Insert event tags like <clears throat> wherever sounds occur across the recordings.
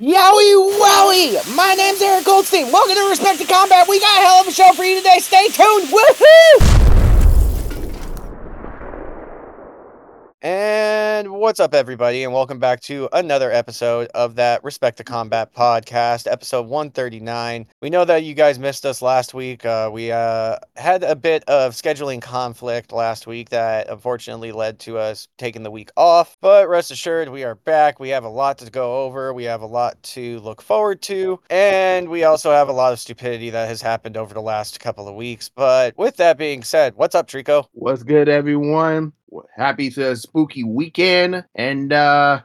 Yowie wowie! My name's Eric Goldstein. Welcome to Respect to Combat. We got a hell of a show for you today. Stay tuned. Woohoo! And what's up, everybody, and welcome back to another episode of that Respect to Combat podcast, episode 139. We know that you guys missed us last week. Uh, we uh, had a bit of scheduling conflict last week that unfortunately led to us taking the week off. But rest assured, we are back. We have a lot to go over, we have a lot to look forward to, and we also have a lot of stupidity that has happened over the last couple of weeks. But with that being said, what's up, Trico? What's good, everyone? Happy to spooky weekend. And uh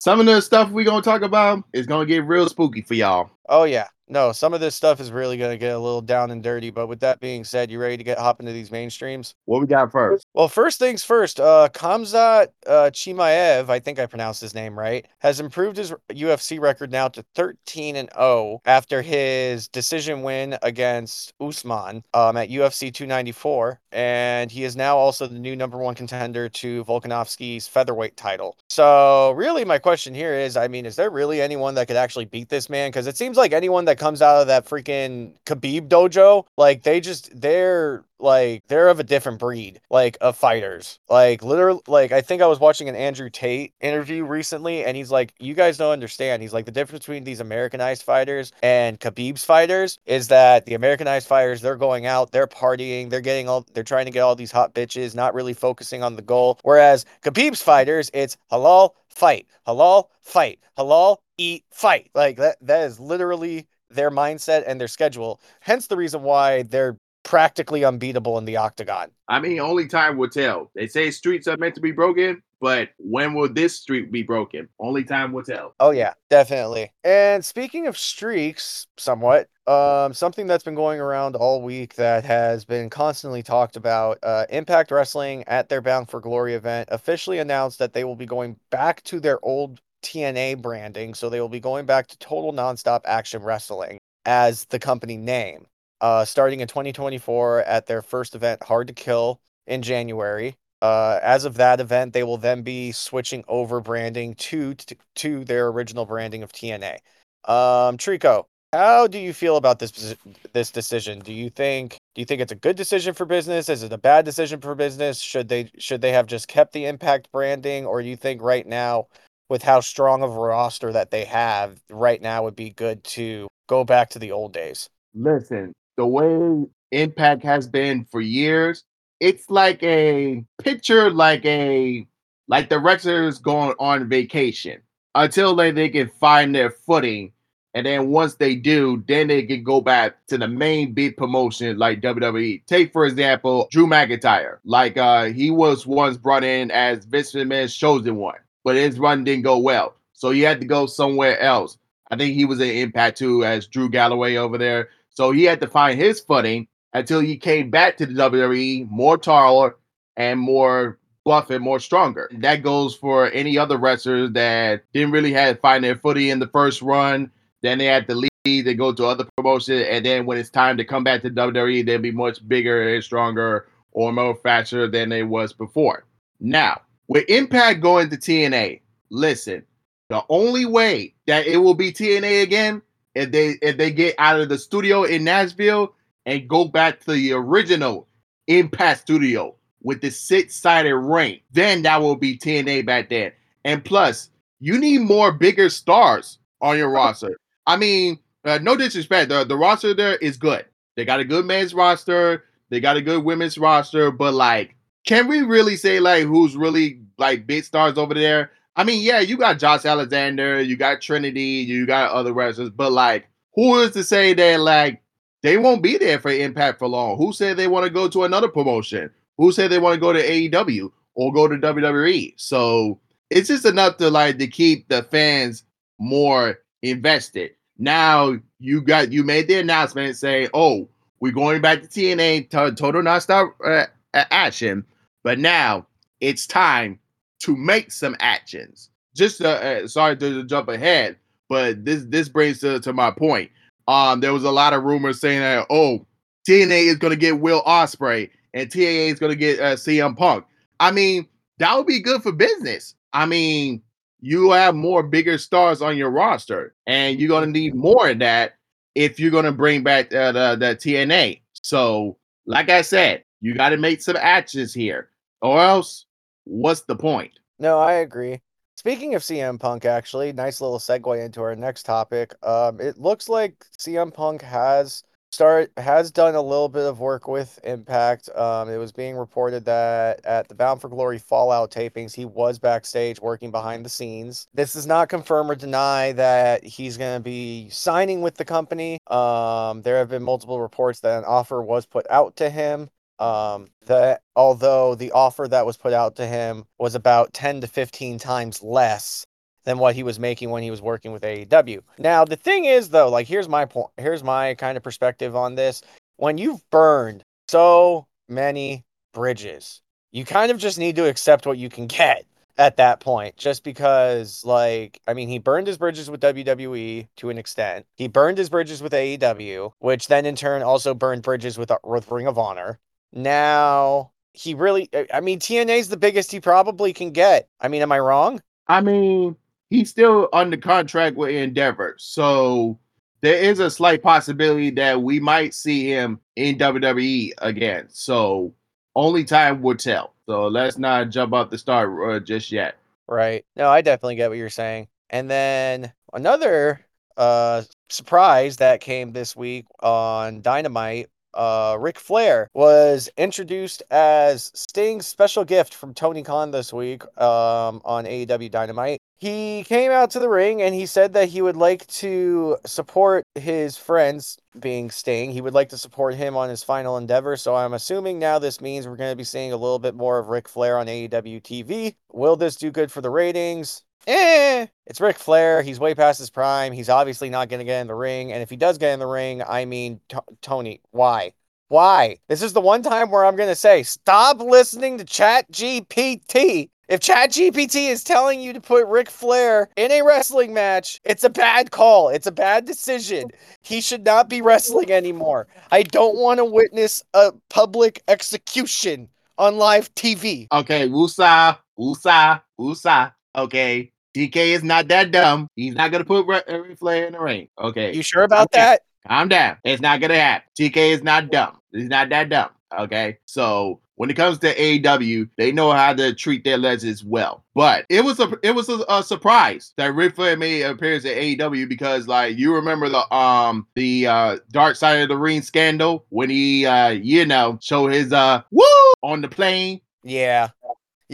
some of the stuff we're gonna talk about is gonna get real spooky for y'all. Oh, yeah. No, some of this stuff is really going to get a little down and dirty. But with that being said, you ready to get hop into these mainstreams? What we got first? Well, first things first, uh, Khamzat uh, Chimaev, I think I pronounced his name right, has improved his UFC record now to 13 and 0 after his decision win against Usman um, at UFC 294. And he is now also the new number one contender to Volkanovski's featherweight title. So, really, my question here is I mean, is there really anyone that could actually beat this man? Because it seems like anyone that comes out of that freaking Khabib dojo, like they just, they're like they're of a different breed like of fighters. Like literally like i think i was watching an andrew tate interview recently and he's like you guys don't understand. He's like the difference between these americanized fighters and khabib's fighters is that the americanized fighters they're going out they're partying they're getting all they're trying to get all these hot bitches not really focusing on the goal. Whereas khabib's fighters it's halal fight halal fight halal eat fight. Like that that is literally their mindset and their schedule. Hence the reason why they're practically unbeatable in the octagon. I mean, only time will tell. They say streets are meant to be broken, but when will this streak be broken? Only time will tell. Oh yeah, definitely. And speaking of streaks, somewhat, um, something that's been going around all week that has been constantly talked about, uh, Impact Wrestling at their Bound for Glory event officially announced that they will be going back to their old TNA branding, so they will be going back to Total Nonstop Action Wrestling as the company name. Uh, starting in 2024 at their first event, Hard to Kill, in January. Uh, as of that event, they will then be switching over branding to to, to their original branding of TNA. Um, Trico, how do you feel about this this decision? Do you think do you think it's a good decision for business? Is it a bad decision for business? Should they should they have just kept the Impact branding, or do you think right now with how strong of a roster that they have right now would be good to go back to the old days. Listen, the way Impact has been for years, it's like a picture like a like the wrestlers going on vacation until they, they can find their footing. And then once they do, then they can go back to the main big promotion like WWE. Take for example, Drew McIntyre. Like uh he was once brought in as Vince McMahon's chosen one but his run didn't go well. So he had to go somewhere else. I think he was an impact too, as Drew Galloway over there. So he had to find his footing until he came back to the WWE more taller and more buff and more stronger. That goes for any other wrestlers that didn't really have find their footing in the first run. Then they had to leave, they go to other promotions, and then when it's time to come back to WWE, they'll be much bigger and stronger or more faster than they was before. Now, with Impact going to TNA, listen, the only way that it will be TNA again if they if they get out of the studio in Nashville and go back to the original Impact studio with the six-sided ring, then that will be TNA back then. And plus, you need more bigger stars on your roster. I mean, uh, no disrespect, the, the roster there is good. They got a good men's roster, they got a good women's roster, but like can we really say like who's really like big stars over there? I mean, yeah, you got Josh Alexander, you got Trinity, you got other wrestlers, but like, who is to say that like they won't be there for Impact for long? Who said they want to go to another promotion? Who said they want to go to AEW or go to WWE? So it's just enough to like to keep the fans more invested. Now you got you made the announcement saying, "Oh, we're going back to TNA, to, Total Nonstop uh, Action." But now it's time to make some actions. Just uh, uh, sorry to jump ahead, but this this brings to, to my point. Um, there was a lot of rumors saying that oh, TNA is going to get Will Ospreay and TNA is going to get uh, CM Punk. I mean, that would be good for business. I mean, you have more bigger stars on your roster, and you're gonna need more of that if you're gonna bring back uh, the, the TNA. So, like I said, you got to make some actions here, or else, what's the point? No, I agree. Speaking of CM Punk, actually, nice little segue into our next topic. Um, it looks like CM Punk has start has done a little bit of work with Impact. Um, it was being reported that at the Bound for Glory Fallout tapings, he was backstage working behind the scenes. This does not confirm or deny that he's going to be signing with the company. Um, there have been multiple reports that an offer was put out to him. Um, that although the offer that was put out to him was about 10 to 15 times less than what he was making when he was working with AEW. Now, the thing is though, like here's my point, here's my kind of perspective on this. When you've burned so many bridges, you kind of just need to accept what you can get at that point just because like i mean he burned his bridges with wwe to an extent he burned his bridges with aew which then in turn also burned bridges with, with ring of honor now he really i mean tna is the biggest he probably can get i mean am i wrong i mean he's still under contract with Endeavor. So there is a slight possibility that we might see him in WWE again. So only time will tell. So let's not jump off the start uh, just yet. Right. No, I definitely get what you're saying. And then another uh surprise that came this week on Dynamite uh, Ric Flair was introduced as Sting's special gift from Tony Khan this week um, on AEW Dynamite. He came out to the ring and he said that he would like to support his friends, being Sting. He would like to support him on his final endeavor. So I'm assuming now this means we're going to be seeing a little bit more of Ric Flair on AEW TV. Will this do good for the ratings? Eh, it's Ric Flair. He's way past his prime. He's obviously not going to get in the ring. And if he does get in the ring, I mean, t- Tony, why? Why? This is the one time where I'm going to say, stop listening to Chat GPT. If Chat GPT is telling you to put Ric Flair in a wrestling match, it's a bad call. It's a bad decision. He should not be wrestling anymore. I don't want to witness a public execution on live TV. Okay, Wusa, Wusa, Wusa. Okay, TK is not that dumb. He's not gonna put Ric Flair in the ring. Okay. You sure about okay. that? Calm down. It's not gonna happen. TK is not dumb. He's not that dumb. Okay. So when it comes to AEW, they know how to treat their legends well. But it was a it was a, a surprise that Ric Flair made an appearance at AEW because like you remember the um the uh dark side of the ring scandal when he uh you know showed his uh woo on the plane. Yeah.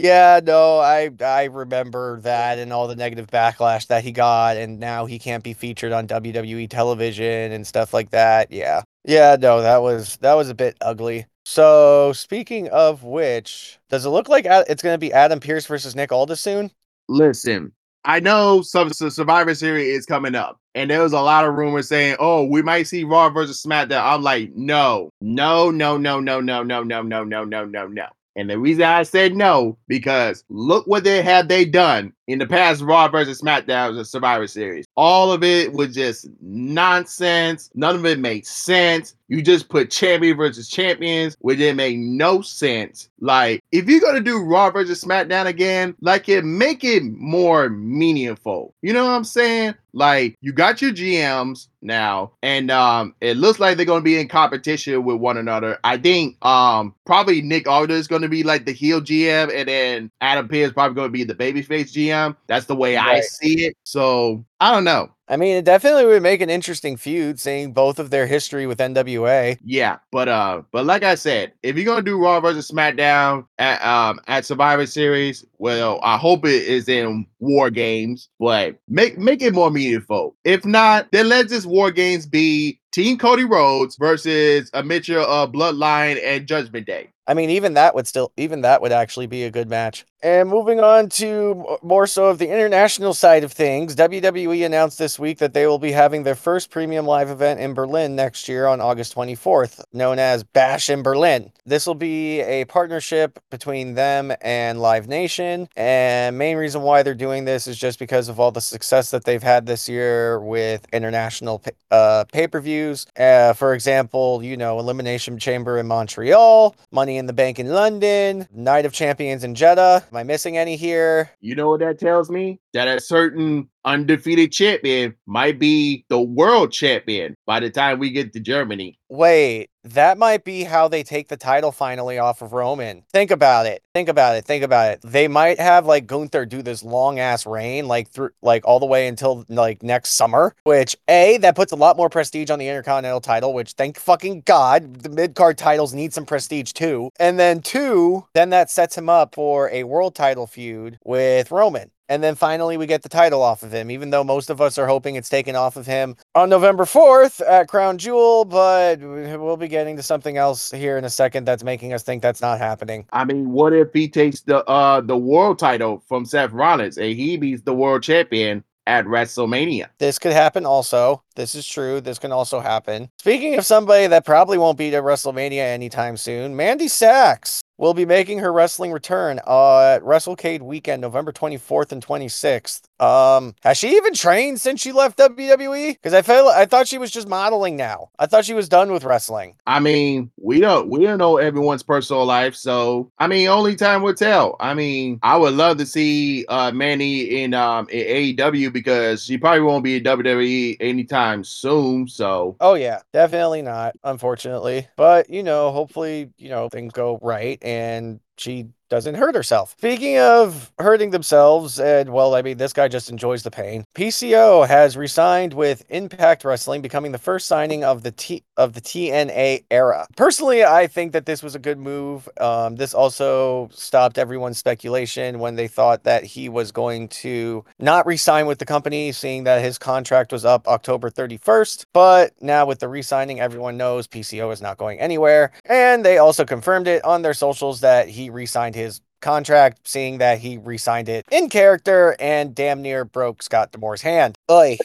Yeah, no, I I remember that and all the negative backlash that he got, and now he can't be featured on WWE television and stuff like that. Yeah, yeah, no, that was that was a bit ugly. So speaking of which, does it look like it's going to be Adam Pearce versus Nick Aldis soon? Listen, I know some, some Survivor Series is coming up, and there was a lot of rumors saying, "Oh, we might see Raw versus SmackDown." I'm like, no, no, no, no, no, no, no, no, no, no, no, no, no. And the reason I said no, because look what they had they done in the past Raw versus SmackDown the Survivor Series. All of it was just nonsense. None of it made sense. You just put champion versus champions, which didn't make no sense. Like, if you're gonna do Raw versus SmackDown again, like it make it more meaningful. You know what I'm saying? Like, you got your GMs now, and um, it looks like they're gonna be in competition with one another. I think um probably Nick Aldis is gonna be like the heel GM, and then Adam Pearce probably gonna be the babyface GM. That's the way right. I see it. So I don't know. I mean, it definitely would make an interesting feud, seeing both of their history with NWA. Yeah, but uh, but like I said, if you're gonna do Raw versus SmackDown at um at Survivor Series, well, I hope it is in War Games, but make make it more meaningful. If not, then let this War Games be Team Cody Rhodes versus a mixture of Bloodline and Judgment Day. I mean, even that would still, even that would actually be a good match. And moving on to more so of the international side of things, WWE announced this week that they will be having their first premium live event in Berlin next year on August 24th, known as Bash in Berlin. This will be a partnership between them and Live Nation. And main reason why they're doing this is just because of all the success that they've had this year with international uh, pay per views. Uh, for example, you know, Elimination Chamber in Montreal, Money in the Bank in London, Night of Champions in Jeddah Am I missing any here? You know what that tells me? That at certain undefeated champion might be the world champion by the time we get to Germany. Wait, that might be how they take the title finally off of Roman. Think about it. Think about it. Think about it. They might have like Gunther do this long ass reign, like through like all the way until like next summer. Which a that puts a lot more prestige on the Intercontinental title. Which thank fucking god the mid card titles need some prestige too. And then two, then that sets him up for a world title feud with Roman. And then finally, we get the title off of him, even though most of us are hoping it's taken off of him on November 4th at Crown Jewel. But we'll be getting to something else here in a second that's making us think that's not happening. I mean, what if he takes the uh the world title from Seth Rollins and he beats the world champion at WrestleMania? This could happen also. This is true. This can also happen. Speaking of somebody that probably won't be at WrestleMania anytime soon, Mandy Sachs will be making her wrestling return uh, at WrestleCade weekend, November 24th and 26th. Um, has she even trained since she left WWE? Because I feel I thought she was just modeling now. I thought she was done with wrestling. I mean, we don't we don't know everyone's personal life, so I mean, only time will tell. I mean, I would love to see uh Manny in um in AEW because she probably won't be in WWE anytime soon. So Oh yeah, definitely not, unfortunately. But you know, hopefully, you know, things go right and she doesn't hurt herself. Speaking of hurting themselves, and well, I mean, this guy just enjoys the pain. PCO has resigned with Impact Wrestling, becoming the first signing of the T of the TNA era. Personally, I think that this was a good move. Um, this also stopped everyone's speculation when they thought that he was going to not resign with the company, seeing that his contract was up October 31st. But now with the re-signing, everyone knows PCO is not going anywhere, and they also confirmed it on their socials that he re-signed contract, seeing that he re-signed it in character and damn near broke Scott D'Amore's hand. Oy.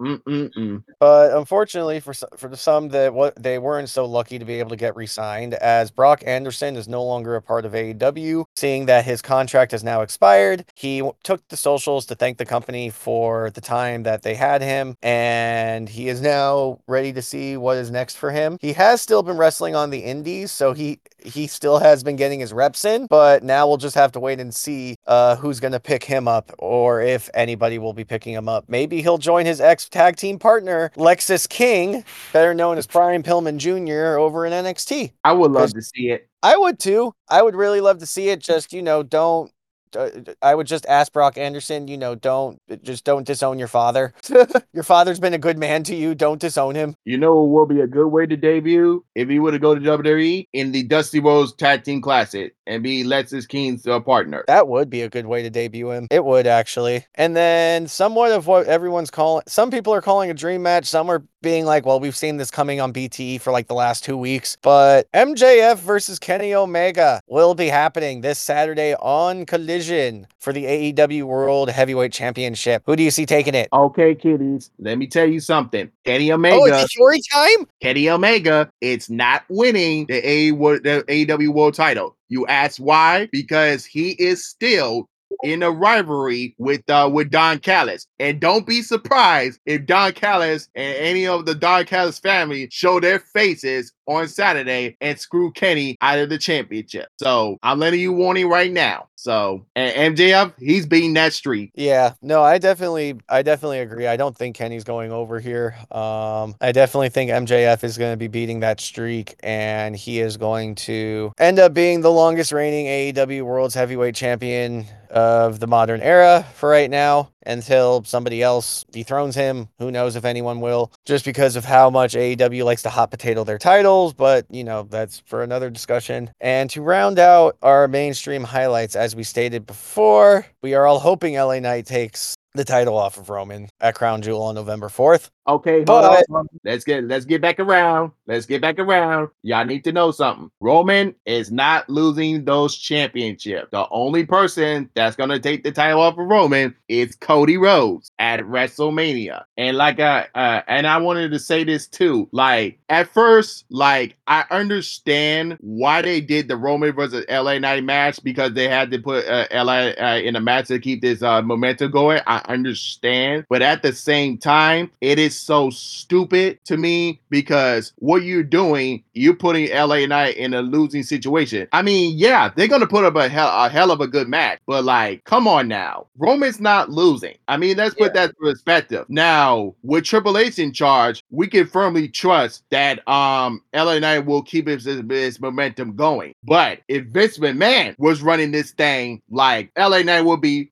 Mm-mm-mm. But unfortunately, for for some that what they weren't so lucky to be able to get re-signed, as Brock Anderson is no longer a part of AEW, seeing that his contract has now expired, he took the socials to thank the company for the time that they had him, and he is now ready to see what is next for him. He has still been wrestling on the Indies, so he he still has been getting his reps in, but now we'll just have to wait and see uh, who's going to pick him up, or if anybody will be picking him up. Maybe he'll join his ex tag team partner, Lexis King, better known as Brian Pillman Jr., over in NXT. I would love to see it. I would too. I would really love to see it. Just, you know, don't. Uh, I would just ask Brock Anderson, you know, don't just don't disown your father. <laughs> your father's been a good man to you. Don't disown him. You know what will be a good way to debut if he were to go to WWE in the Dusty Rhodes Tag Team Classic and be Lexis King's uh, partner. That would be a good way to debut him. It would actually. And then somewhat of what everyone's calling some people are calling a dream match, some are being like, well, we've seen this coming on BTE for like the last two weeks. But MJF versus Kenny Omega will be happening this Saturday on Collision for the AEW World Heavyweight Championship. Who do you see taking it? Okay, kiddies, let me tell you something. Kenny Omega. Oh, Omega, it's story time? Kenny Omega, it's not winning the AEW World title. You ask why? Because he is still in a rivalry with uh with Don Callis. And don't be surprised if Don Callis and any of the Don Callis family show their faces on Saturday and screw Kenny out of the championship. So I'm letting you warning right now. So and MJF, he's beating that streak. Yeah, no, I definitely, I definitely agree. I don't think Kenny's going over here. Um, I definitely think MJF is going to be beating that streak, and he is going to end up being the longest reigning AEW World's Heavyweight Champion of the modern era for right now until somebody else dethrones him. Who knows if anyone will, just because of how much AEW likes to hot potato their titles, but you know, that's for another discussion. And to round out our mainstream highlights, as we stated before, we are all hoping LA Knight takes the title off of Roman at Crown Jewel on November 4th. Okay, hold But- on. Let's get let's get back around. Let's get back around. Y'all need to know something. Roman is not losing those championships. The only person that's gonna take the title off of Roman is Cody Rhodes at WrestleMania. And like I uh, and I wanted to say this too. Like at first, like I understand why they did the Roman versus LA Knight match because they had to put uh, LA uh, in a match to keep this uh, momentum going. I understand. But at the same time, it is so stupid to me because what you're doing, you're putting LA Knight in a losing situation. I mean, yeah, they're gonna put up a hell, a hell of a good match, but like, come on now, Roman's not losing. I mean, let's put that perspective. Now, with Triple H in charge, we can firmly trust that um LA Knight will keep his, his, his momentum going. But if Vince McMahon was running this thing, like LA Knight would be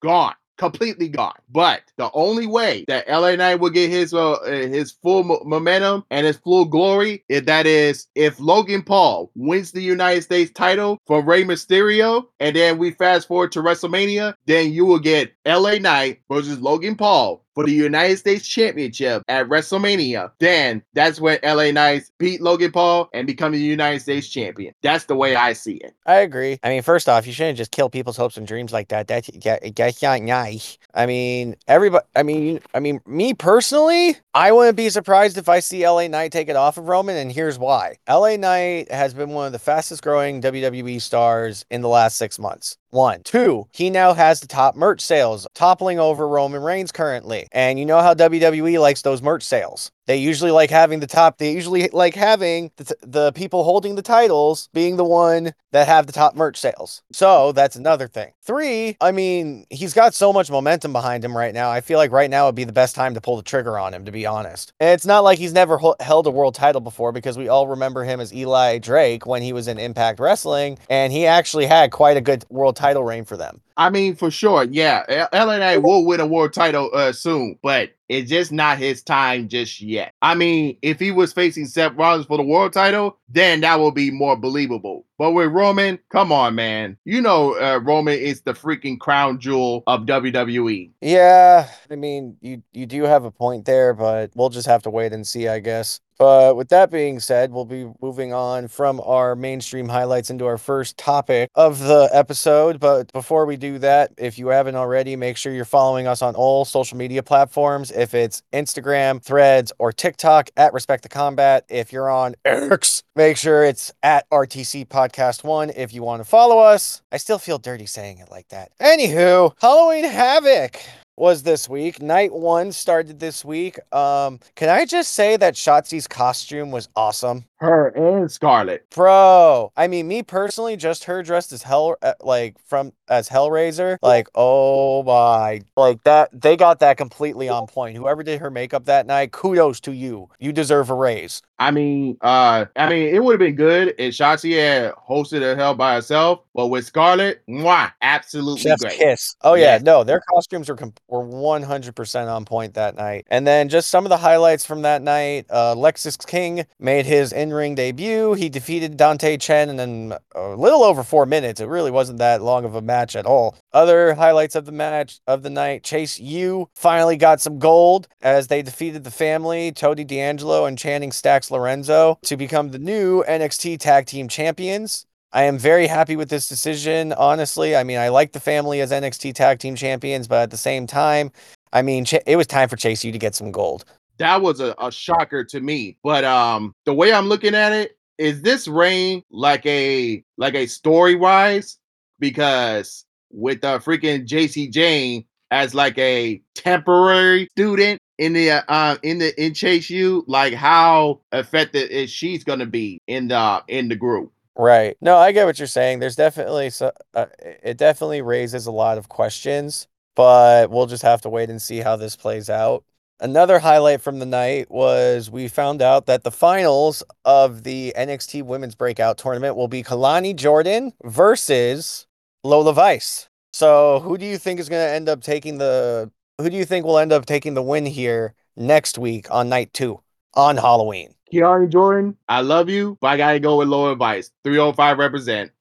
gone completely gone. But the only way that LA Knight will get his uh, his full mo- momentum and his full glory is that is if Logan Paul wins the United States title from Rey Mysterio, and then we fast forward to WrestleMania, then you will get LA Knight versus Logan Paul for the United States Championship at WrestleMania, then that's when LA Knights beat Logan Paul and become the United States champion. That's the way I see it. I agree. I mean, first off, you shouldn't just kill people's hopes and dreams like that. That's that's not nice. I mean, everybody. I mean, I mean, me personally, I wouldn't be surprised if I see LA Knight take it off of Roman, and here's why. LA Knight has been one of the fastest growing WWE stars in the last six months. One. Two, he now has the top merch sales, toppling over Roman Reigns currently. And you know how WWE likes those merch sales. They usually like having the top, they usually like having the, the people holding the titles being the one that have the top merch sales. So that's another thing. Three, I mean, he's got so much momentum behind him right now. I feel like right now would be the best time to pull the trigger on him, to be honest. And it's not like he's never held a world title before because we all remember him as Eli Drake when he was in Impact Wrestling, and he actually had quite a good world title reign for them. I mean, for sure, yeah. LNA will win a world title uh, soon, but it's just not his time just yet. I mean, if he was facing Seth Rollins for the world title, then that would be more believable. But with Roman, come on, man. You know, uh, Roman is the freaking crown jewel of WWE. Yeah, I mean, you you do have a point there, but we'll just have to wait and see, I guess. But with that being said, we'll be moving on from our mainstream highlights into our first topic of the episode. But before we do that, if you haven't already, make sure you're following us on all social media platforms. If it's Instagram, Threads, or TikTok at Respect the Combat. If you're on X, make sure it's at RTC Podcast Cast one. If you want to follow us, I still feel dirty saying it like that. Anywho, Halloween Havoc was this week. Night one started this week. Um, can I just say that Shotzi's costume was awesome? Her and Scarlett. Bro, I mean, me personally, just her dressed as hell, uh, like from as Hellraiser, like oh my, like that. They got that completely on point. Whoever did her makeup that night, kudos to you. You deserve a raise. I mean, uh, I mean, it would have been good if Shotzi had hosted a hell by herself, but with Scarlett, mwah, absolutely Chef's great. kiss. Oh yeah, Yes. no, their costumes were com- were one hundred percent on point that night. And then just some of the highlights from that night: uh, Lexis King made his in ring debut. He defeated Dante Chen in a little over four minutes. It really wasn't that long of a match at all. Other highlights of the match of the night: Chase U finally got some gold as they defeated the family, Tony D'Angelo and Channing Stacks Lorenzo, to become the new NXT Tag Team Champions. I am very happy with this decision, honestly. I mean, I like the family as NXT Tag Team Champions, but at the same time, I mean, it was time for Chase U to get some gold. That was a, a shocker to me. But um, the way I'm looking at it, is this reign like a like a story wise? Because with uh, freaking Jacy Jayne as like a temporary student in the uh, uh in the in Chase U, like how effective is she's gonna be in the in the group? Right. No, I get what you're saying. There's definitely so, uh, it definitely raises a lot of questions, but we'll just have to wait and see how this plays out. Another highlight from the night was we found out that the finals of the NXT Women's Breakout Tournament will be Kelani Jordan versus Lola Vice. So, who do you think is going to end up taking the who do you think will end up taking the win here next week on night 2 on Halloween? Keanu Jordan, I love you, but I gotta go with Lola Vice. 305 represent.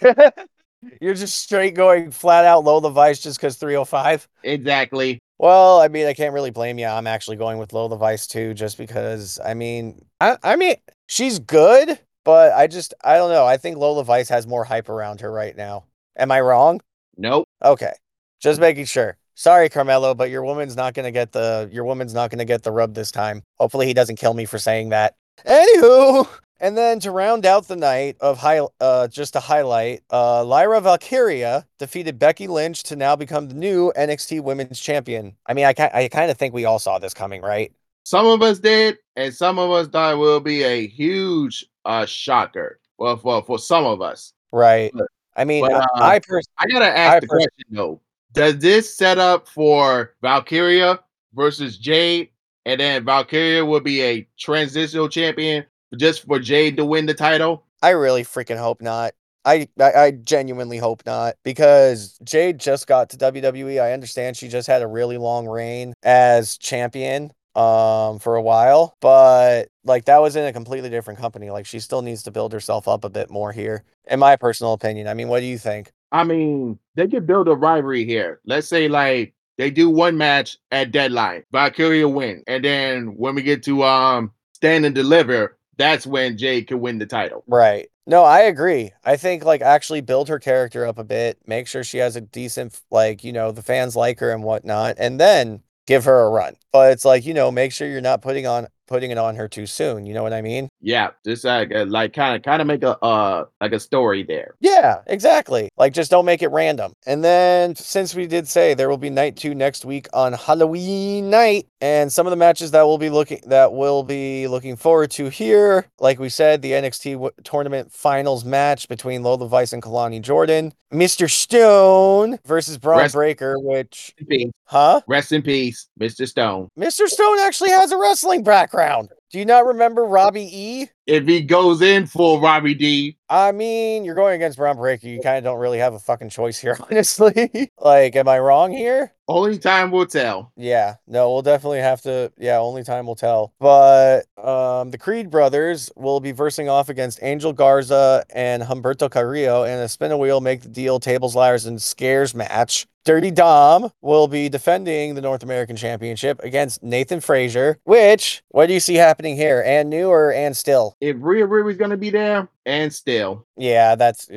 <laughs> You're just straight going flat out Lola Vice just because 305. Exactly. Well, I mean, I can't really blame you. I'm actually going with Lola Vice too, just because. I mean, I, I mean, she's good, but I just, I don't know. I think Lola Vice has more hype around her right now. Am I wrong? Nope. Okay, just making sure. Sorry, Carmelo, but your woman's not gonna get the your woman's not gonna get the rub this time. Hopefully, he doesn't kill me for saying that. Anywho, And then to round out the night of high, uh, just a highlight, uh, Lyra Valkyria defeated Becky Lynch to now become the new NXT Women's Champion. I mean, I, I kind of think we all saw this coming, right? Some of us did, and some of us thought it will be a huge uh, shocker. Well, for for some of us, right? But, I mean, but, uh, I pers- I gotta ask I the pers- question though: Does this set up for Valkyria versus Jade, and then Valkyria will be a transitional champion just for Jade to win the title? I really freaking hope not. I, I, I genuinely hope not because Jade just got to WWE. I understand she just had a really long reign as champion um for a while, but like that was in a completely different company. Like she still needs to build herself up a bit more here, in my personal opinion. I mean, what do you think? I mean, they could build a rivalry here. Let's say like they do one match at deadline, Valkyria win, and then when we get to um stand and deliver, that's when Jade can win the title. Right. No, I agree. I think like actually build her character up a bit, make sure she has a decent like, you know, the fans like her and whatnot, and then give her a run. But it's like, you know, make sure you're not putting on putting it on her too soon. You know what I mean? Yeah, just like uh, like kind of kind of make a uh like a story there. Yeah, exactly. Like just don't make it random. And then since we did say there will be night 2 next week on Halloween night and some of the matches that we'll be looking that we'll be looking forward to here, like we said, the NXT w- tournament finals match between Lola Vice and Kelani Jordan, Mr. Stone versus Bron Rest Breakker, which huh? Rest in peace, Mr. Stone. Mr. Stone actually has a wrestling background. Do you not remember Robbie E? If he goes in for Robbie D. I mean, you're going against Bron Breakker. You kind of don't really have a fucking choice here, <laughs> honestly. like, am I wrong here? Only time will tell. Yeah, no, we'll definitely have to. Yeah, only time will tell. But um, the Creed brothers will be versing off against Angel Garza and Humberto Carrillo in a spin a wheel, make the deal, tables, liars, and scares match. Dirty Dom will be defending the North American Championship against Nathan Frazer. Which, what do you see happening here? And new or and still? If Rhea Ripley's gonna be there, and still. Yeah, that's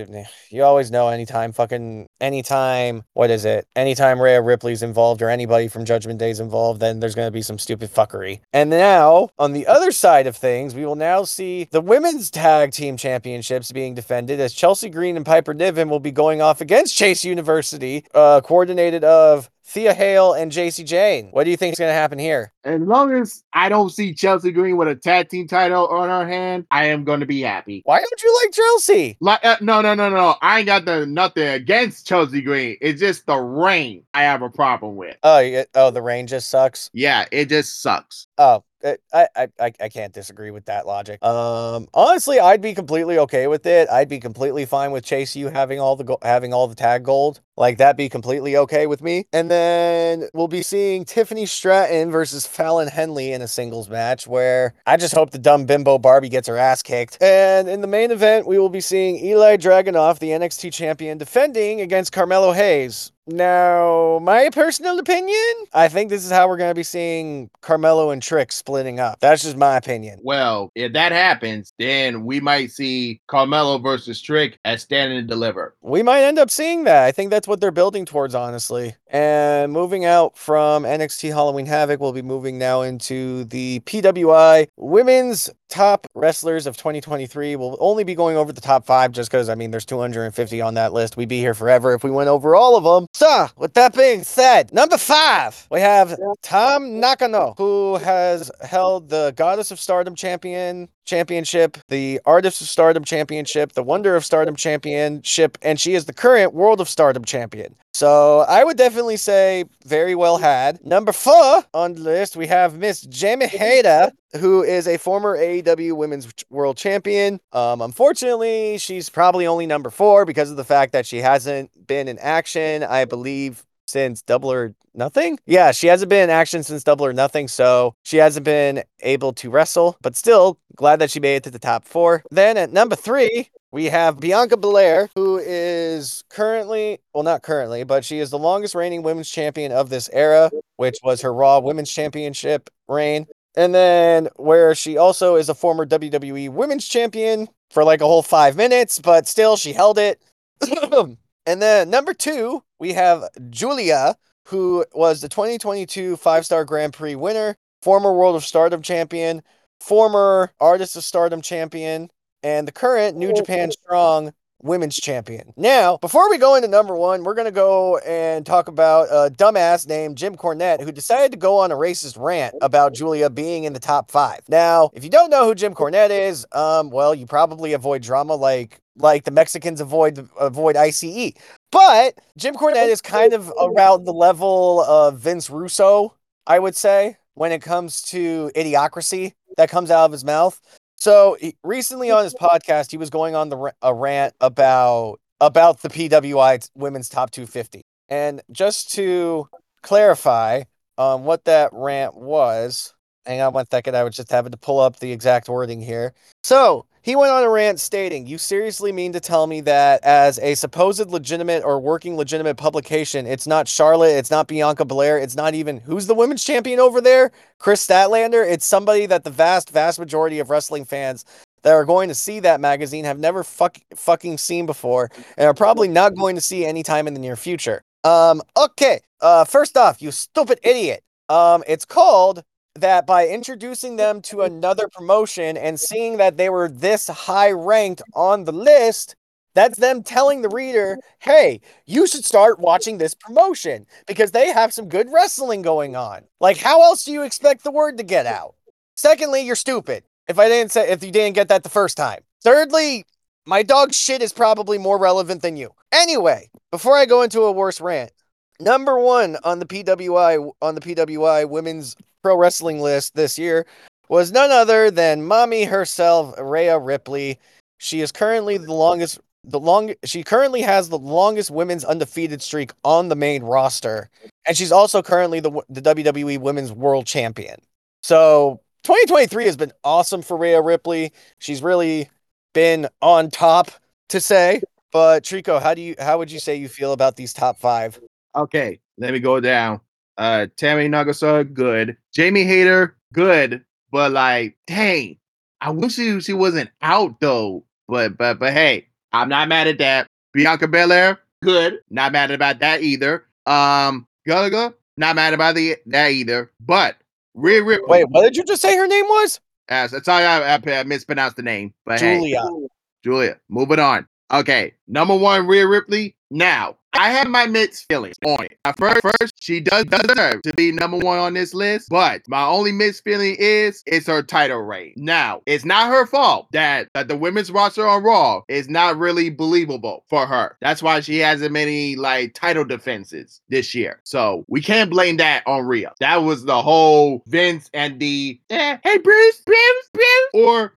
you always know anytime fucking anytime what is it? Anytime Rhea Ripley's involved or anybody from Judgment Day's involved, then there's gonna be some stupid fuckery. And now, on the other side of things, we will now see the women's tag team championships being defended as Chelsea Green and Piper Niven will be going off against Chase University, uh, coordinated of Thea Hale and Jacy Jayne. What do you think is going to happen here? As long as I don't see Chelsea Green with a tag team title on her hand, I am going to be happy. Why don't you like Chelsea? Like, uh, no, no, no, no. I ain't got the nothing against Chelsea Green. It's just the rain I have a problem with. Oh, yeah, oh, the rain just sucks. Yeah, it just sucks. Oh, I, I I I can't disagree with that logic. Um, honestly, I'd be completely okay with it. I'd be completely fine with Chase U having all the go- having all the tag gold. Like that'd be completely okay with me. And then we'll be seeing Tiffany Stratton versus Fallon Henley in a singles match where I just hope the dumb bimbo Barbie gets her ass kicked. And in the main event, we will be seeing Ilya Dragunov, the NXT champion, defending against Carmelo Hayes. Now, my personal opinion, I think this is how we're going to be seeing Carmelo and Trick splitting up. That's just my opinion. Well, if that happens, then we might see Carmelo versus Trick at Stand and Deliver. We might end up seeing that. I think that's what they're building towards, honestly. And moving out from NXT Halloween Havoc, we'll be moving now into the PWI Women's Top Wrestlers of 2023. We'll only be going over the top five just because, I mean, there's 250 on that list. We'd be here forever if we went over all of them. So, with that being said, number five, we have Tam Nakano, who has held the Goddess of Stardom champion championship, the Artist of Stardom championship, the Wonder of Stardom championship, and she is the current World of Stardom champion. So I would definitely say very well had. Number four on the list, we have Miss Jamie Hayter, who is a former AEW Women's World Champion. Um, unfortunately, she's probably only number four because of the fact that she hasn't been in action, I believe, since Double or Nothing. Yeah, she hasn't been in action since Double or Nothing, so she hasn't been able to wrestle. But still, glad that she made it to the top four. Then at number three, we have Bianca Belair, who is currently, well, not currently, but she is the longest reigning women's champion of this era, which was her Raw Women's Championship reign. And then where she also is a former WWE Women's Champion for like a whole five minutes, but still she held it. <clears throat> and then number two, we have Julia, who was the 2022 five star Grand Prix winner, former World of Stardom champion, former Artist of Stardom champion, and the current New Japan Strong women's champion. Now, before we go into number one, we're going to go and talk about a dumbass named Jim Cornette who decided to go on a racist rant about Julia being in the top five. Now, if you don't know who Jim Cornette is, um, well, you probably avoid drama like like the Mexicans avoid avoid ICE. But Jim Cornette is kind of around the level of Vince Russo, I would say, when it comes to idiocracy that comes out of his mouth. So he, recently on his podcast, he was going on the a rant about about the PWI Women's Top 250. And just to clarify um, what that rant was, hang on one second, I was just having to pull up the exact wording here. So he went on a rant stating, You seriously mean to tell me that as a supposed legitimate or working legitimate publication, it's not Charlotte, it's not Bianca Belair, it's not even who's the women's champion over there? Kris Statlander? It's somebody that the vast, vast majority of wrestling fans that are going to see that magazine have never fuck, fucking seen before and are probably not going to see anytime in the near future. Um, okay. Uh, first off, you stupid idiot. Um, it's called that by introducing them to another promotion and seeing that they were this high ranked on the list, that's them telling the reader, hey, you should start watching this promotion because they have some good wrestling going on. Like, how else do you expect the word to get out? Secondly, you're stupid. If I didn't say, if you didn't get that the first time. Thirdly, my dog shit is probably more relevant than you. Anyway, before I go into a worse rant, number one on the PWI on the PWI women's pro wrestling list this year was none other than mommy herself, Rhea Ripley. She is currently the longest the long she currently has the longest women's undefeated streak on the main roster and she's also currently the the WWE Women's World Champion. So, 2023 has been awesome for Rhea Ripley. She's really been on top to say. But Trico, how do you how would you say you feel about these top 5? Okay, let me go down. Uh, Tammy Nagasa, good. Jamie Hayter, good. But like, dang, I wish she, she wasn't out though. But but but hey, I'm not mad at that. Bianca Belair, good. Not mad about that either. Um, Gallagher, not mad about the that either. But Rhea Ripley. Wait, what did you just say her name was? As that's all I, I, I mispronounced the name. But Julia. Hey, Julia. Moving on. Okay, number one, Rhea Ripley. Now, I have my mixed feelings on it. At first, first, she does deserve to be number one on this list, but my only mixed feeling is it's her title reign. Now, it's not her fault that, that the women's roster on Raw is not really believable for her. That's why she hasn't many like title defenses this year. So we can't blame that on Rhea. That was the whole Vince and the eh, hey Bruce, Bruce, Bruce, or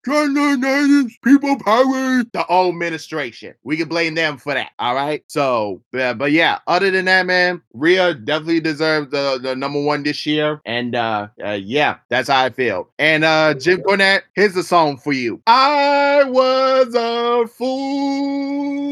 people power, the old administration. We can blame them for that. All right. So yeah, but yeah, other than that, man, Rhea definitely deserves the, the number one this year. And uh, uh yeah, that's how I feel. And uh Jim Cornette, here's the song for you. I was a fool.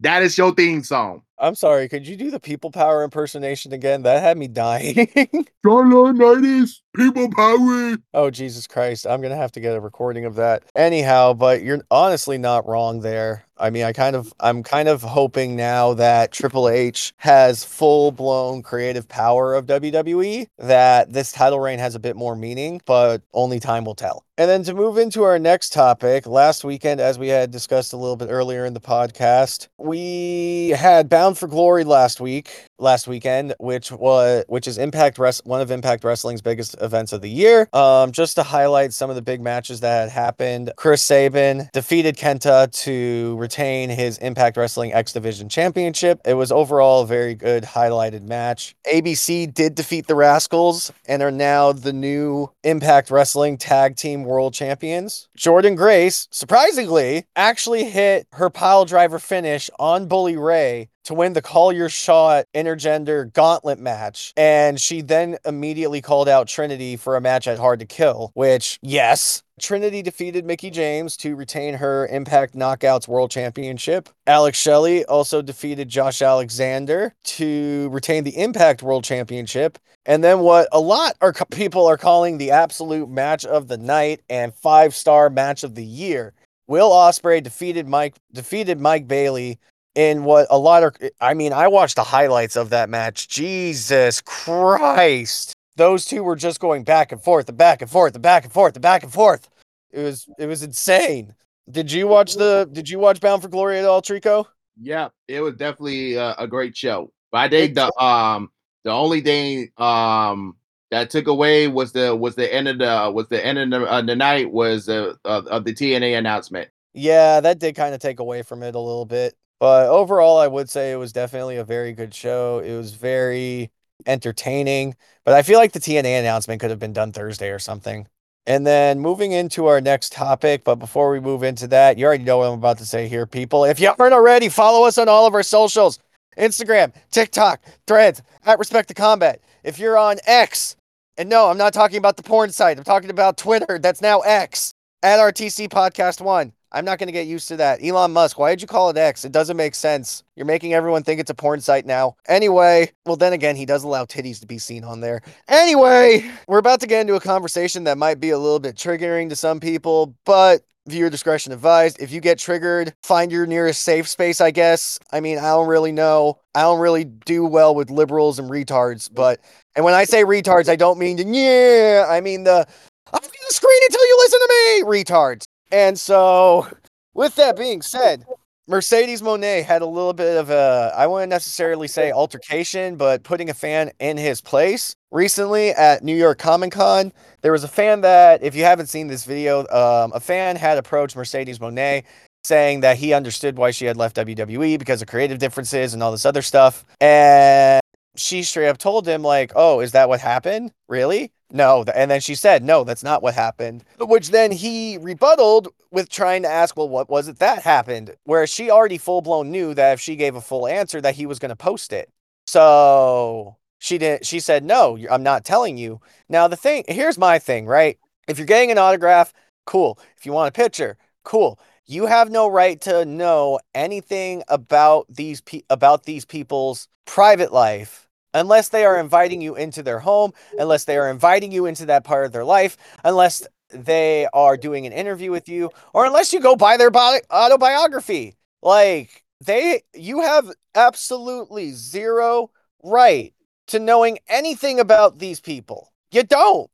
That is your theme song. I'm sorry, could you do the people power impersonation again? That had me dying. <laughs> Charlotte people power. Oh Jesus Christ. I'm gonna have to get a recording of that. Anyhow, but you're honestly not wrong there. I mean, I kind of, I'm kind of hoping now that Triple H has full blown creative power of WWE, that this title reign has a bit more meaning, but only time will tell. And then to move into our next topic, last weekend, as we had discussed a little bit earlier in the podcast, we had Bound for Glory last week, last weekend, which was, which is Impact one of Impact Wrestling's biggest events of the year. Um, just to highlight some of the big matches that had happened, Chris Sabin defeated Kenta to retain his Impact Wrestling X Division Championship. It was overall a very good highlighted match. ABC did defeat the Rascals and are now the new Impact Wrestling Tag Team World Champions. Jordynne Grace, surprisingly, actually hit her pile driver finish on Bully Ray to win the Call Your Shot intergender gauntlet match. And she then immediately called out Trinity for a match at Hard to Kill, which, yes, Trinity defeated Mickie James to retain her Impact Knockouts World Championship. Alex Shelley also defeated Josh Alexander to retain the Impact World Championship. And then what a lot of people are calling the absolute match of the night and five star match of the year. Will Ospreay defeated Mike defeated Mike Bailey in what a lot of I mean, I watched the highlights of that match. Jesus Christ. Those two were just going back and forth and back and forth and back and forth and back and forth. It was it was insane. Did you watch the Did you watch Bound for Glory at all, Trico? Yeah, it was definitely a, a great show. But I think the um the only thing um that took away was the was the end of the was the end of the, uh, the night was uh, of, of the TNA announcement. Yeah, that did kind of take away from it a little bit. But overall, I would say it was definitely a very good show. It was very entertaining. But I feel like the TNA announcement could have been done Thursday or something. And then moving into our next topic, but before we move into that, you already know what I'm about to say here, people. If you aren't already, follow us on all of our socials Instagram, TikTok, threads, at Respect the Combat. If you're on X, and no, I'm not talking about the porn site, I'm talking about Twitter, that's now X, at RTC Podcast One. I'm not going to get used to that. Elon Musk, why did you call it X? It doesn't make sense. You're making everyone think it's a porn site now. Anyway, well, then again, he does allow titties to be seen on there. Anyway, we're about to get into a conversation that might be a little bit triggering to some people, but viewer discretion advised. If you get triggered, find your nearest safe space, I guess. I mean, I don't really know. I don't really do well with liberals and retards, but, and when I say retards, I don't mean yeah, I mean the, I'm gonna screen until you listen to me, retards. And so, with that being said, Mercedes Monè had a little bit of a, I wouldn't necessarily say altercation, but putting a fan in his place. Recently at New York Comic Con, there was a fan that, if you haven't seen this video, um, a fan had approached Mercedes Monè saying that he understood why she had left WWE because of creative differences and all this other stuff. And she straight up told him, like, oh, is that what happened? Really? No. And then she said, no, that's not what happened. Which then he rebutted with trying to ask, well, what was it that happened? Where she already full blown knew that if she gave a full answer, that he was going to post it. So she didn't, she said, no, I'm not telling you. Now, the thing, here's my thing, right? If you're getting an autograph, cool. If you want a picture, cool. You have no right to know anything about these pe- about these people's private life unless they are inviting you into their home, unless they are inviting you into that part of their life, unless they are doing an interview with you, or unless you go buy their bi- autobiography. Like, they, you have absolutely zero right to knowing anything about these people. You don't.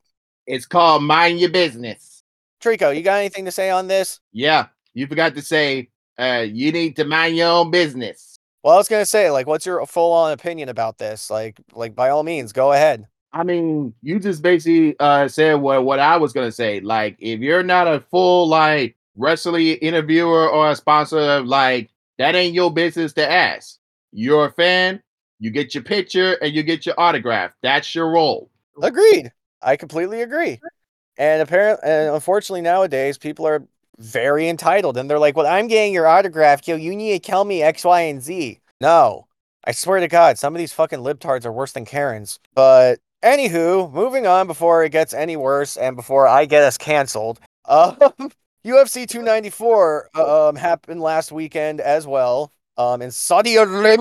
It's called mind your business. Trico, you got anything to say on this? Yeah, you forgot to say uh, you need to mind your own business. Well, I was gonna say, like, what's your full on opinion about this? Like, like by all means, go ahead. I mean, you just basically uh said what what I was gonna say. Like, if you're not a full like wrestling interviewer or a sponsor, like that ain't your business to ask. You're a fan, you get your picture and you get your autograph. That's your role. Agreed. I completely agree. And apparently, and unfortunately, nowadays people are very entitled. And they're like, well, I'm getting your autograph. Yo, you need to tell me X, Y, and Z. No. I swear to God, some of these fucking libtards are worse than Karens. But anywho, moving on before it gets any worse and before I get us canceled. <laughs> Um, UFC 294 um, happened last weekend as well. Um, in Saudi Arabia.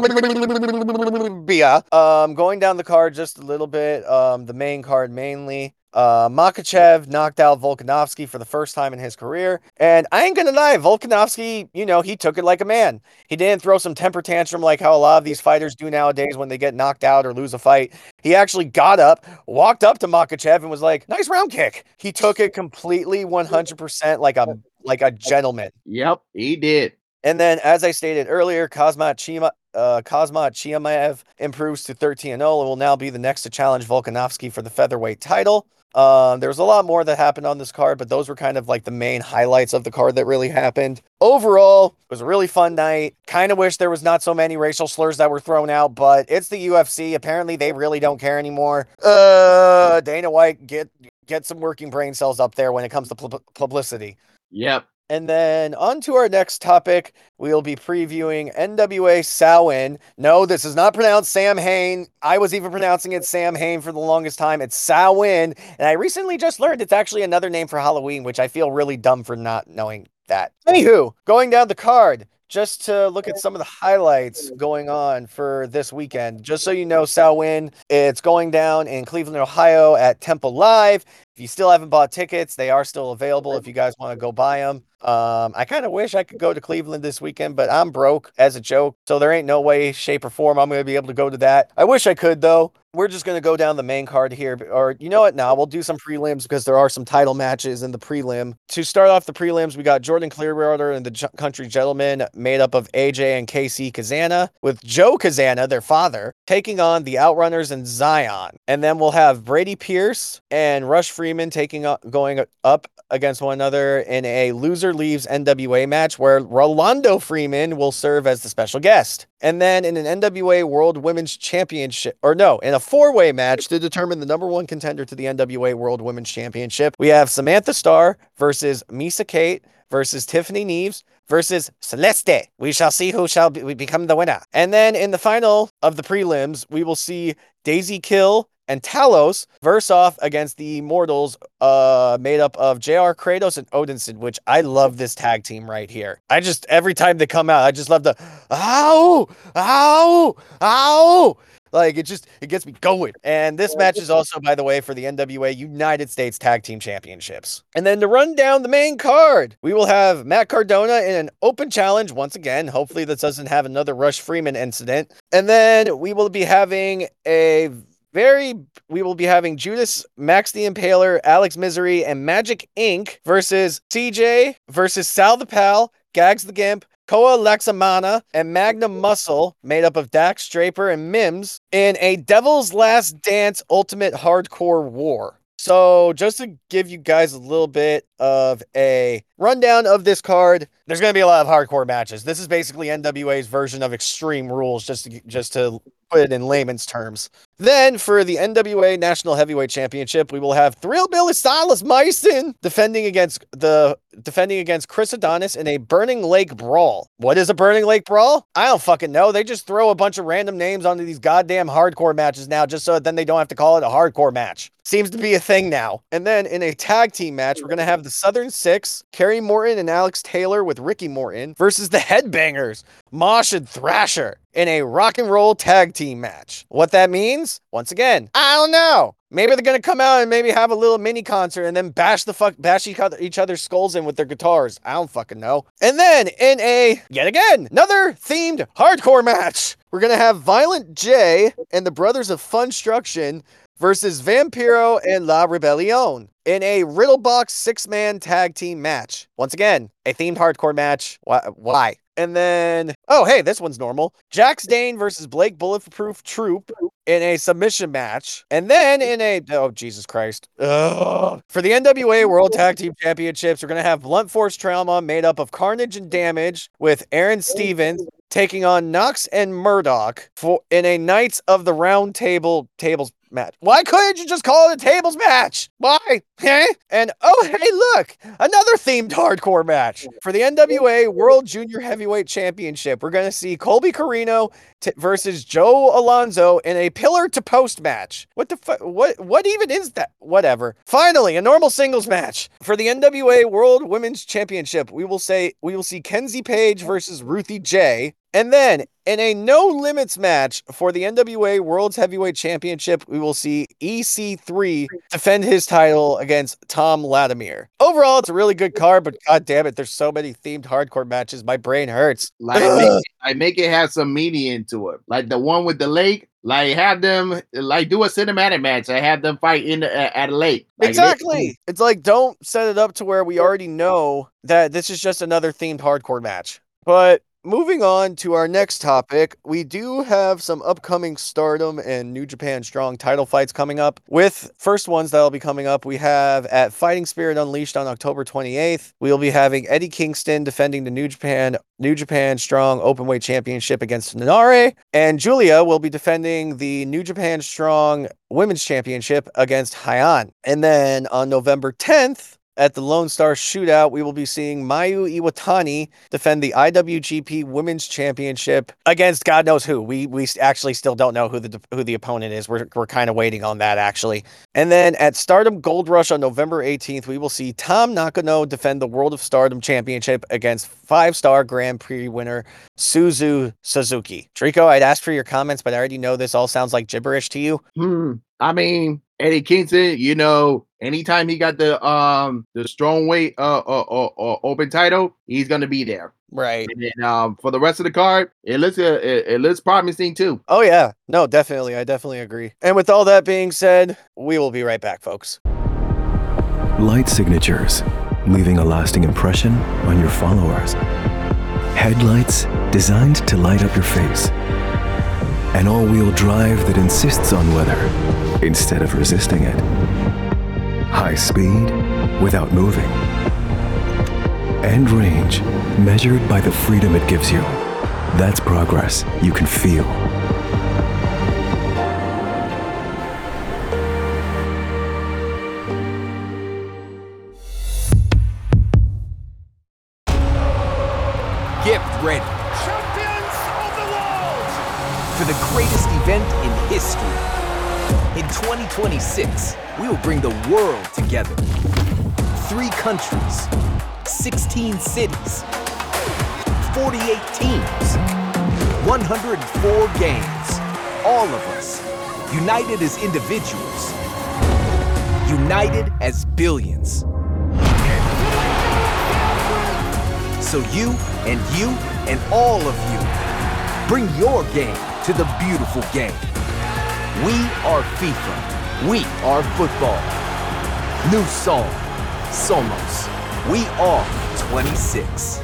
Um, going down the card just a little bit. Um, the main card mainly. Uh, Makhachev knocked out Volkanovski for the first time in his career. And I ain't gonna lie, Volkanovski, you know, he took it like a man. He didn't throw some temper tantrum like how a lot of these fighters do nowadays when they get knocked out or lose a fight. He actually got up, walked up to Makhachev, and was like, nice round kick. He took it completely 100% like a like a gentleman. Yep, he did. And then, as I stated earlier, Khamzat Chima, uh, Chimaev improves to 13 0 and will now be the next to challenge Volkanovski for the featherweight title. Um, there was a lot more that happened on this card, but those were kind of like the main highlights of the card that really happened. Overall, it was a really fun night. Kind of wish there was not so many racial slurs that were thrown out, but it's the UFC. Apparently, they really don't care anymore. Uh, Dana White, get get some working brain cells up there when it comes to pu- publicity. Yep. And then on to our next topic, we'll be previewing NWA Samhain. No, this is not pronounced Sam Hain. I was even pronouncing it Sam Hain for the longest time. It's Samhain. And I recently just learned it's actually another name for Halloween, which I feel really dumb for not knowing that. Anywho, going down the card, just to look at some of the highlights going on for this weekend. Just so you know, Samhain, it's going down in Cleveland, Ohio at Temple Live. If you still haven't bought tickets, they are still available if you guys want to go buy them. Um, I kind of wish I could go to Cleveland this weekend, but I'm broke as a joke. So there ain't no way, shape, or form I'm going to be able to go to that. I wish I could, though. We're just going to go down the main card here. Or you know what? Now we'll do some prelims because there are some title matches in the prelim. To start off the prelims, we got Jordan Clearwater and the J- Country Gentlemen, made up of AJ and KC Cazana, with Joe Cazana, their father, taking on the Outrunners and Zion. And then we'll have Brady Pierce and Rush Freeman taking up, going up against one another in a loser leaves NWA match where Rolando Freeman will serve as the special guest. And then in an NWA World Women's Championship, or no, in a four way match to determine the number one contender to the NWA World Women's Championship, we have Samantha Starr versus Missa Kate versus Tiffany Nieves versus Celeste. We shall see who shall be, become the winner. And then in the final of the prelims, we will see Daisy Kill and Talos verse off against the Immortals, uh, made up of JR Kratos and Odinson, which I love this tag team right here. I just every time they come out, I just love the ow, ow, ow. Like it just it gets me going. And this match is also, by the way, for the NWA United States Tag Team Championships. And then to run down the main card, we will have Matt Cardona in an open challenge once again. Hopefully, this doesn't have another Rush Freeman incident. And then we will be having a very we will be having Judas, Max the Impaler, Alex Misery, and Magic Inc. versus CJ versus Sal the Pal, Gags the Gimp, Koa Laxamana, and Magnum Muscle, made up of Dax Draper and Mims, in a Devil's Last Dance Ultimate Hardcore War. So, just to give you guys a little bit of a rundown of this card, there's going to be a lot of hardcore matches. This is basically NWA's version of Extreme Rules, just to, just to put it in layman's terms. Then for the NWA National Heavyweight Championship, we will have Thrill Billy Silas Mason defending against the defending against Chris Adonis in a Burning Lake Brawl. What is a Burning Lake Brawl? I don't fucking know. They just throw a bunch of random names onto these goddamn hardcore matches now, just so then they don't have to call it a hardcore match. Seems to be a thing now. And then in a tag team match, we're gonna have the Southern Six, Kerry Morton and Alex Taylor with Ricky Morton versus the Headbangers, Mosh and Thrasher in a rock and roll tag team match. What that means? Once again, I don't know. Maybe they're gonna come out and maybe have a little mini concert and then bash the fuck bash each other's skulls in with their guitars. I don't fucking know. And then in a yet again another themed hardcore match, we're gonna have Violent J and the Brothers of Funstruction versus Vampiro and La Rebellion in a Riddle Box six man tag team match. Once again, a themed hardcore match. Why? And then, oh, hey, this one's normal. Jax Dane versus Blake Bulletproof Troop in a submission match. And then in a, oh, Jesus Christ. Ugh. For the NWA World Tag Team Championships, we're going to have Blunt Force Trauma made up of Carnage and Damage with Aaron Stevens taking on Knox and Murdoch for in a Knights of the Round Table tables match. Why couldn't you just call it a tables match? Why? Hey? And oh, hey, look, another themed hardcore match for the NWA World Junior Heavyweight Championship. We're going to see Colby Corino t- versus Joe Alonzo in a pillar to post match. What the fuck? What, what even is that? Whatever. Finally, a normal singles match for the NWA World Women's Championship. We will say, we will see Kenzie Paige versus Ruthie J. And then in a no limits match for the NWA World's Heavyweight Championship, we will see EC3 defend his title against Tom Latimer. Overall, it's a really good card, but god damn it, there's so many themed hardcore matches. My brain hurts. Like, make <sighs> it, I make it have some meaning into it. Like the one with the lake, like have them like do a cinematic match. I have them fight in the, uh, at a lake. Like, exactly. They, it's like don't set it up to where we already know that this is just another themed hardcore match. But moving on to our next topic, we do have some upcoming Stardom and New Japan Strong title fights coming up. With first ones that'll be coming up, we have at Fighting Spirit Unleashed on October 28th. We'll be having Eddie Kingston defending the New Japan New Japan Strong Openweight Championship against Nare, and Giulia will be defending the New Japan Strong Women's Championship against Hyan. And then on November 10th, at the Lone Star Shootout, we will be seeing Mayu Iwatani defend the IWGP Women's Championship against God knows who. We we actually still don't know who the who the opponent is. We're we're kind of waiting on that actually. And then at Stardom Gold Rush on November 18th, we will see Tam Nakano defend the World of Stardom Championship against five-star Grand Prix winner Suzu Suzuki. Trico, I'd ask for your comments, but I already know this all sounds like gibberish to you. Hmm. I mean, Eddie Kingston, you know, anytime he got the um the strong weight uh, uh, uh, uh open title, he's gonna be there. Right. And then, um, for the rest of the card, it looks uh, it, it looks promising too. Oh yeah, no, definitely, I definitely agree. And with all that being said, we will be right back, folks. Light signatures, leaving a lasting impression on your followers. Headlights designed to light up your face. An all wheel drive that insists on weather instead of resisting it. High speed without moving. And range measured by the freedom it gives you. That's progress you can feel. Get ready. Champions of the world! For the greatest event in history. In 2026, we will bring the world together. Three countries, 16 cities, 48 teams, 104 games. All of us, united as individuals, united as billions. So you and you and all of you, bring your game to the beautiful game. We are FIFA. We are football. New song, Somos. We are 26.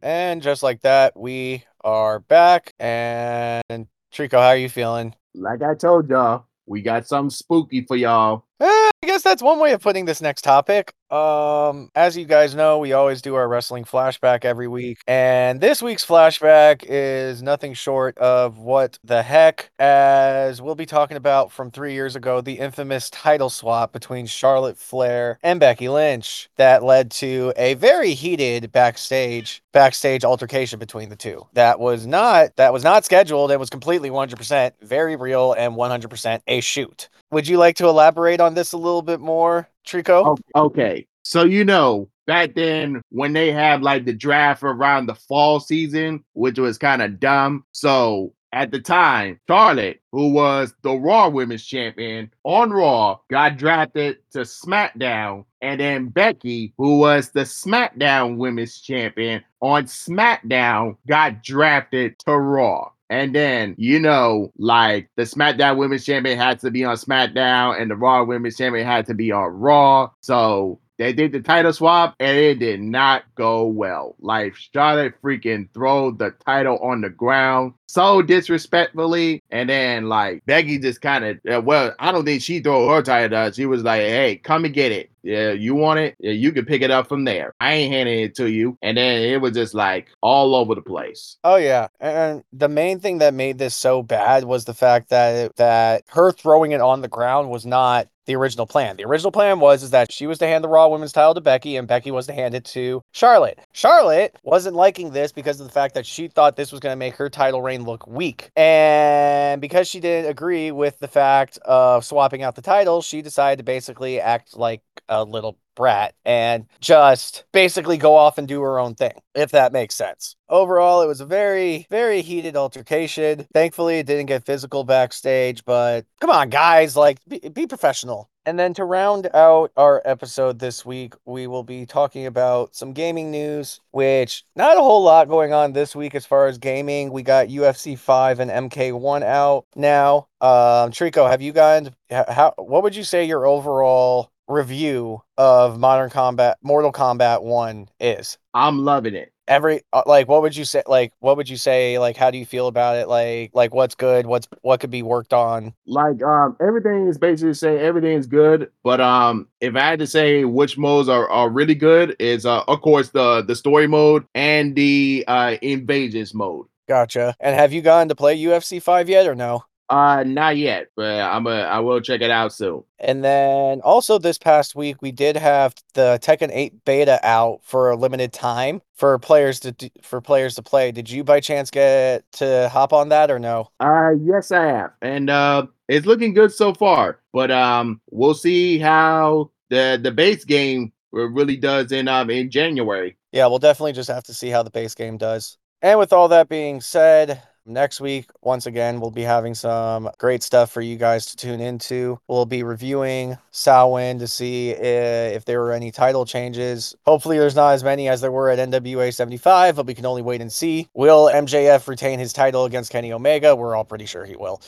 And just like that, we are back. And Trico, how are you feeling? Like I told y'all, we got something spooky for y'all. Eh, I guess that's one way of putting this next topic. Um, as you guys know, we always do our wrestling flashback every week, and this week's flashback is nothing short of what the heck, as we'll be talking about from three years ago, the infamous title swap between Charlotte Flair and Becky Lynch that led to a very heated backstage backstage altercation between the two. That was not that was not scheduled. It was completely 100% very real and 100% a shoot. Would you like to elaborate on this a little bit more, Trico? Okay, so you know back then when they had like the draft around the fall season, which was kind of dumb. So at the time, Charlotte, who was the Raw Women's Champion on Raw, got drafted to SmackDown, and then Becky, who was the SmackDown Women's Champion on SmackDown, got drafted to Raw. And then, you know, like the SmackDown Women's Champion had to be on SmackDown and the Raw Women's Champion had to be on Raw. So they did the title swap and it did not go well. Like Charlotte freaking throw the title on the ground so disrespectfully. And then like Becky just kind of, uh, well, I don't think she threw her title. She was like, hey, come and get it. Yeah, you want it? Yeah, you can pick it up from there. I ain't handing it to you. And then it was just like all over the place. Oh yeah, and the main thing that made this so bad was the fact that that her throwing it on the ground was not the original plan. The original plan was is that she was to hand the Raw Women's title to Becky, and Becky was to hand it to Charlotte. Charlotte wasn't liking this because of the fact that she thought this was going to make her title reign look weak, and because she didn't agree with the fact of swapping out the title, she decided to basically act like a little brat and just basically go off and do her own thing, if that makes sense. Overall, it was a very, very heated altercation. Thankfully, it didn't get physical backstage, but come on, guys, like, be, be professional. And then to round out our episode this week, we will be talking about some gaming news, which not a whole lot going on this week as far as gaming. We got UFC 5 and MK1 out now. Um, Trico, have you gotten how what would you say your overall review of Modern Combat Mortal Kombat 1 is? I'm loving it. Every uh, like what would you say like what would you say like how do you feel about it like like what's good what's what could be worked on Like um everything is basically saying everything is good, but um if I had to say which modes are, are really good is uh of course the the story mode and the uh invasions mode. gotcha and have you gone to play UFC 5 yet or no Uh not yet, but I'm a I will check it out soon. And then also this past week we did have the Tekken 8 beta out for a limited time for players to for players to play. Did you by chance get to hop on that or no? Uh yes I have. And uh it's looking good so far. But um we'll see how the the base game really does in um in January. Yeah, we'll definitely just have to see how the base game does. And with all that being said, Next week, once again, we'll be having some great stuff for you guys to tune into. We'll be reviewing Samhain to see if, there were any title changes. Hopefully, there's not as many as there were at NWA 75, but we can only wait and see. Will MJF retain his title against Kenny Omega? We're all pretty sure he will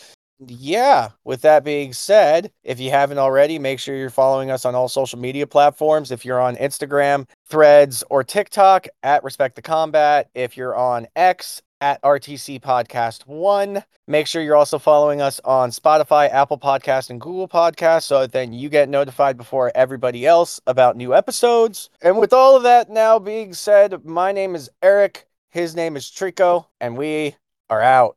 yeah, with that being said, if you haven't already, make sure you're following us on all social media platforms. If you're on Instagram, Threads, or TikTok, at Respect the Combat. If you're on X, at RTC Podcast 1. Make sure you're also following us on Spotify, Apple Podcast, and Google Podcast so then you get notified before everybody else about new episodes. And with all of that now being said, my name is Eric, his name is Trico, and we are out.